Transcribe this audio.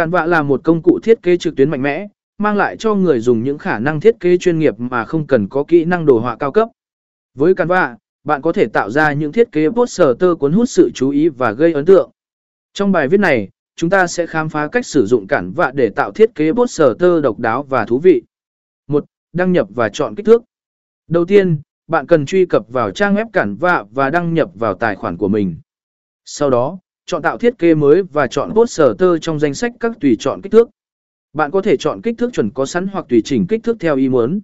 Cản vạ là một công cụ thiết kế trực tuyến mạnh mẽ, mang lại cho người dùng những khả năng thiết kế chuyên nghiệp mà không cần có kỹ năng đồ họa cao cấp. Với Canva, bạn có thể tạo ra những thiết kế poster cuốn hút sự chú ý và gây ấn tượng. Trong bài viết này, chúng ta sẽ khám phá cách sử dụng cản vạ để tạo thiết kế poster độc đáo và thú vị. 1. Đăng nhập và chọn kích thước. Đầu tiên, bạn cần truy cập vào trang web cản vạ và đăng nhập vào tài khoản của mình. Sau đó, chọn tạo thiết kế mới và chọn poster trong danh sách các tùy chọn kích thước. Bạn có thể chọn kích thước chuẩn có sẵn hoặc tùy chỉnh kích thước theo ý muốn.